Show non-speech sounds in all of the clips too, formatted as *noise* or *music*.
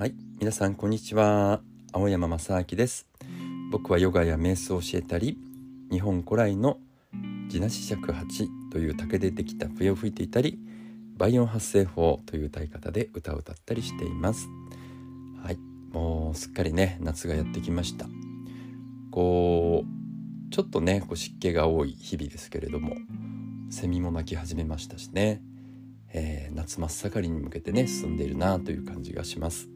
はい皆さんこんにちは。青山正明です。僕はヨガや瞑想を教えたり日本古来の地なし尺八という竹でできた笛を吹いていたり倍音発声法という歌い方で歌を歌ったりしています。はいもうすっかりね夏がやってきました。こうちょっとねこう湿気が多い日々ですけれどもセミも鳴き始めましたしね、えー、夏真っ盛りに向けてね進んでいるなという感じがします。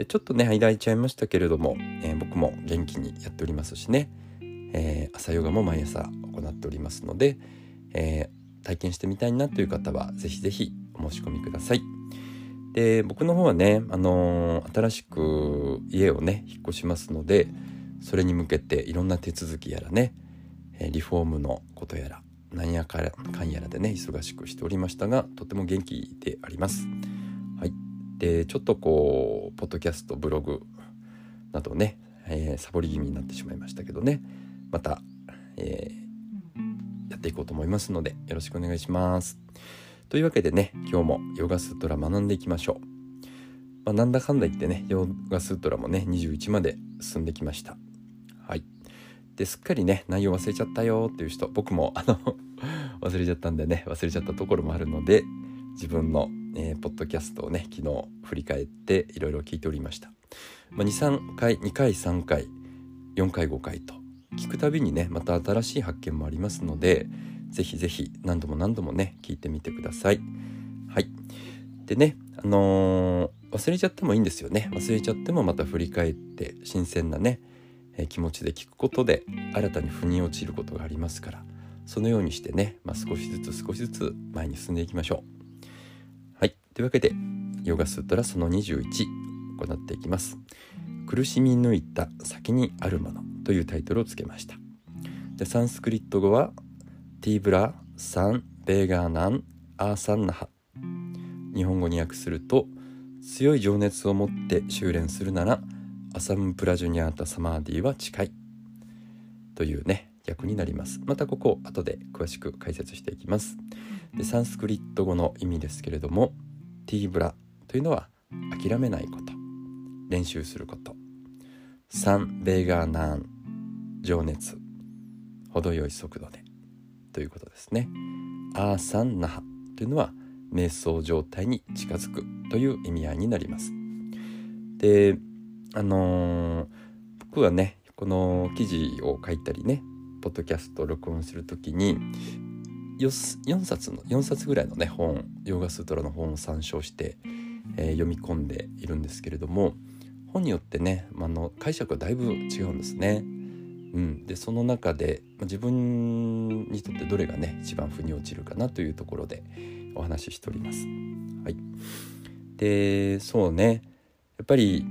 でちょっとね間空いちゃいましたけれども、えー、僕も元気にやっておりますしね、えー、朝ヨガも毎朝行っておりますので、え体験してみたいなという方は是非是非お申し込みくださいで僕の方はね、あの新しく家をね引っ越しますのでそれに向けていろんな手続きやらねリフォームのことやら何やかんやらでね忙しくしておりましたがとても元気であります。でちょっとこうポッドキャストブログなどね、えー、サボり気味になってしまいましたけどねまた、えー、やっていこうと思いますのでよろしくお願いします。というわけでね今日もヨガスートラ学んでいきましょう。まあ、なんだかんだ言ってねヨガスートラもね21まで進んできました。はいですっかりね内容忘れちゃったよっていう人僕もあの *laughs* 忘れちゃったんでね忘れちゃったところもあるので自分の、えー、ポッドキャストをね昨日振り返っていろいろ聞いておりました、まあ、23回2回3回4回5回と聞くたびにねまた新しい発見もありますので是非是非何度も何度もね聞いてみてください。はい。でねあのー、忘れちゃってもいいんですよね。忘れちゃってもまた振り返って新鮮なねえ気持ちで聞くことで新たに腑に落ちることがありますからそのようにしてね、まあ、少しずつ少しずつ前に進んでいきましょう。というわけでヨガスートラその21行っていきます。苦しみ抜いた先にあるものというタイトルをつけました。でサンスクリット語はティーブラ・サン・ベーガーナン・アーサンナハ日本語に訳すると強い情熱を持って修練するならアサムプラジュニャータサマーディは近いというね訳になりますまたここ後で詳しく解説していきますでサンスクリット語の意味ですけれどもティーブラというのは諦めないこと。練習すること。サンベーガーナーン情熱程よい速度でということですね。アーサンナハというのは瞑想状態に近づくという意味合いになります。であのー、僕はねこの記事を書いたりねポッドキャストを録音する時に 4, 冊の4冊ぐらいのね本ヨーガスートラの本を参照して、えー、読み込んでいるんですけれども本によってね、まあの解釈はだいぶ違うんですね。うん、でその中で、まあ、自分にとってどれがね一番腑に落ちるかなというところでお話ししております。はい、でそうねやっぱり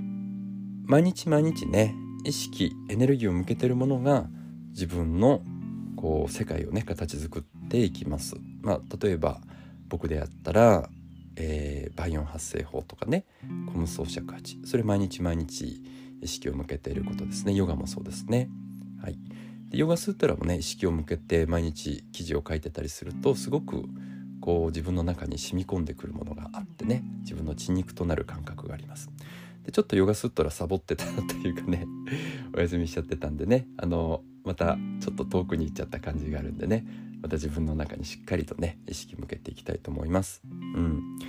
毎日毎日ね意識エネルギーを向けてるものが自分のこう世界をね形作っていきます。まあ、例えば僕であったら、えー、バイオン発生法とかねコム装着八それ毎日毎日意識を向けていることですねヨガもそうですね。はい、でヨガスートラもね意識を向けて毎日記事を書いてたりするとすごくこう自分の中に染み込んでくるものがあってね自分の血肉となる感覚があります。でちょっとヨガスットラサボってたというかね *laughs* お休みしちゃってたんでねあのまたちょっと遠くに行っちゃった感じがあるんでねまた自分の中にしっかりとね意識向けていきたいと思います。うん、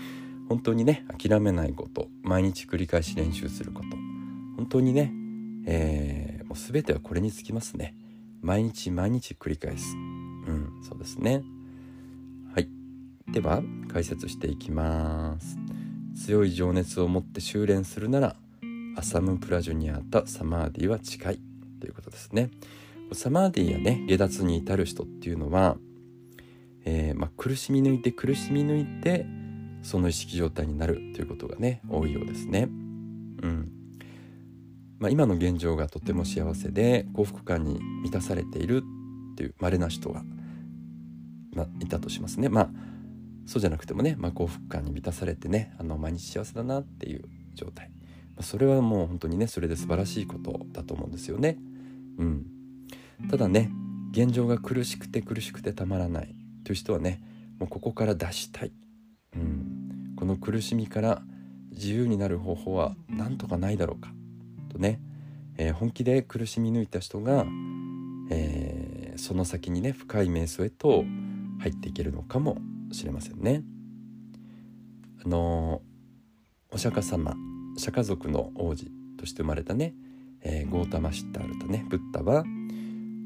本当にね諦めないこと毎日繰り返し練習すること。本当にね、えー、もう全てはこれにつきますね。毎日毎日繰り返す。うんそうですね。はい。では解説していきます。強い情熱を持って修練するならアサムプラジュニアタサマーディは近い。ということですね。サマーディやね下脱に至る人っていうのは、えー、まあ、苦しみ抜いて苦しみ抜いてその意識状態になるということがね多いようですね。うんまあ、今の現状がとても幸せで幸福感に満たされているっていう稀な人が、まあ、いたとしますね。まあそうじゃなくてもね、まあ、幸福感に満たされてねあの毎日幸せだなっていう状態、まあ、それはもう本当にねそれで素晴らしいことだと思うんですよね。うん、ただね現状が苦しくて苦しくてたまらないという人はねもうここから出したい、うん、この苦しみから自由になる方法は何とかないだろうか。とね、えー、本気で苦しみ抜いた人が、えー、その先にね深い瞑想へと入っていけるのかもしれませんね。あのお釈迦様釈迦族の王子として生まれたね、えー、ゴータマシッタールとねブッダは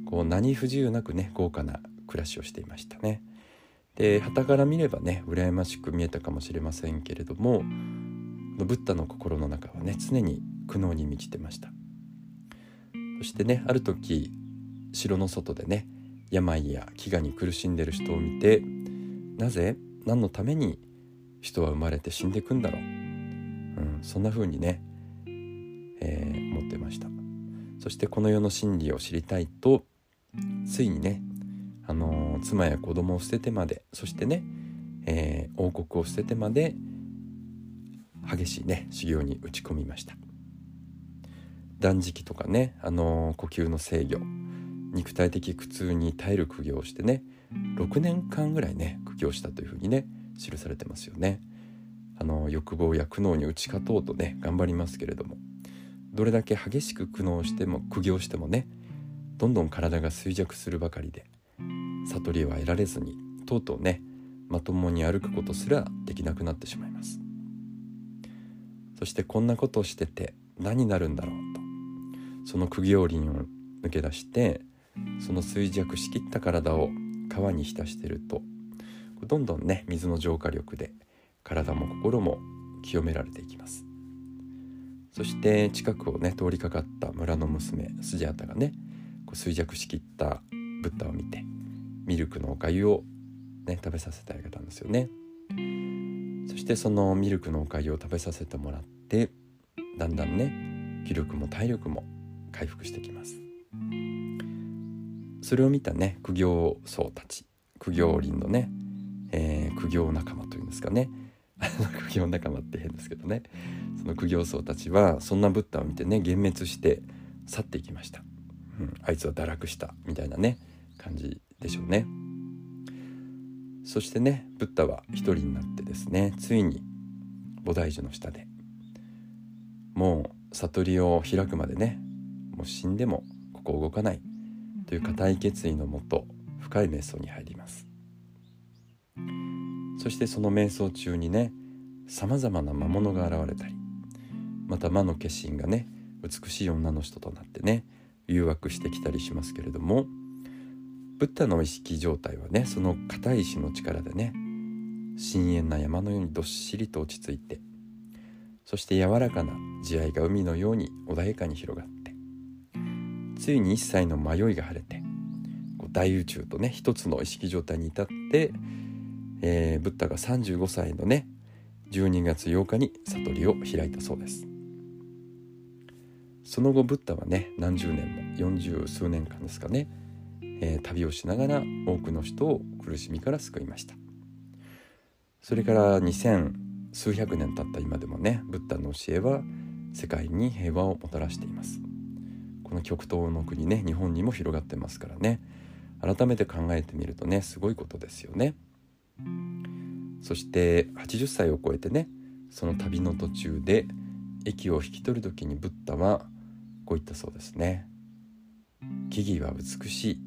こう何不自由なくね豪華な暮らしをしていましたね。で旗から見ればね羨ましく見えたかもしれませんけれどもブッダの心の中はね常に苦悩に満ちてました。そしてねある時城の外でね病や飢餓に苦しんでる人を見てなぜ何のために人は生まれて死んでいくんだろう、うん、そんな風にね、えー、思ってました。そしてこの世の真理を知りたいとついにね、あのー、妻や子供を捨ててまでそしてね、えー、王国を捨ててまで激しいね修行に打ち込みました断食とかね、あのー、呼吸の制御肉体的苦痛に耐える苦行をしてね6年間ぐらいね苦行したというふうにね記されてますよね。あの欲望や苦悩に打ち勝とうとね頑張りますけれどもどれだけ激しく苦悩しても苦行してもねどんどん体が衰弱するばかりで悟りは得られずにとうとうねまともに歩くことすらできなくなってしまいます。そしてこんなことをしてて何になるんだろうとその苦行輪を抜け出してその衰弱しきった体を川に浸してるとどんどんね水の浄化力で体も心も清められていきます。そして近くをね通りかかった村の娘スジャータがね衰弱しきったブッダを見てミルクのおかゆをね食べさせてあげたんですよね。そしてそのミルクのおかゆを食べさせてもらってだんだんね気力も体力も回復してきます。それを見たね苦行僧たち苦行林のね、えー、苦行仲間というんですかね。*laughs* 苦行仲間って変ですけどね。その苦行僧たちはそんなブッダを見てね幻滅して去っていきました、うん、あいつは堕落したみたいなね感じでしょうね。そしてねブッダは一人になってですねついに菩提樹の下でもう悟りを開くまでねもう死んでもここ動かないという固い決意のもと深い瞑想に入ります。そしてその瞑想中にねさまざまな魔物が現れたりまた魔の化身がね美しい女の人となってね誘惑してきたりしますけれどもブッダの意識状態はねその硬い石の力でね深淵な山のようにどっしりと落ち着いてそして柔らかな慈愛が海のように穏やかに広がってついに一切の迷いが晴れて大宇宙とね一つの意識状態に至って、えー、ブッダが35歳のね12月8日に悟りを開いたそうです。その後ブッダはね何十年も40数年間ですかね、えー、旅をしながら多くの人を苦しみから救いました。それから2000数百年経った今でもねブッダの教えは世界に平和をもたらしています。この極東の国ね日本にも広がってますからね。改めて考えてみるとねすごいことですよね。そして80歳を超えてねその旅の途中で駅を引き取る時にブッダはこう言ったそうですね。木々は美しい。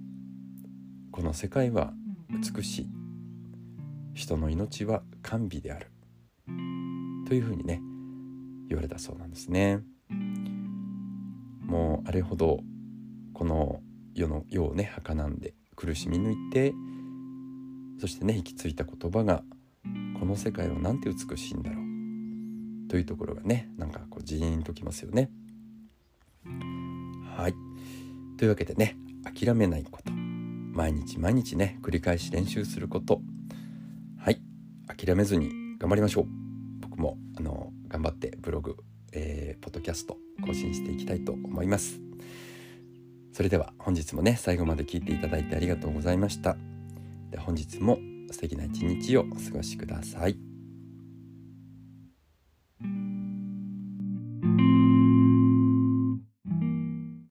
この世界は美しい。人の命は甘美である。というふうにね言われたそうなんですね。もうあれほどこの世の世をね儚んで苦しみ抜いてそしてね行き着いた言葉がこの世界はなんて美しいんだろう。というところがねなんかこうジーンときますよね。はい。というわけでね諦めないこと。毎日毎日ね繰り返し練習すること。はい。諦めずに頑張りましょう。僕もあの頑張ってブログ、えー、ポッドキャスト更新していきたいと思います。それでは本日もね最後まで聞いていただいてありがとうございました。で本日も素敵な一日をお過ごしください。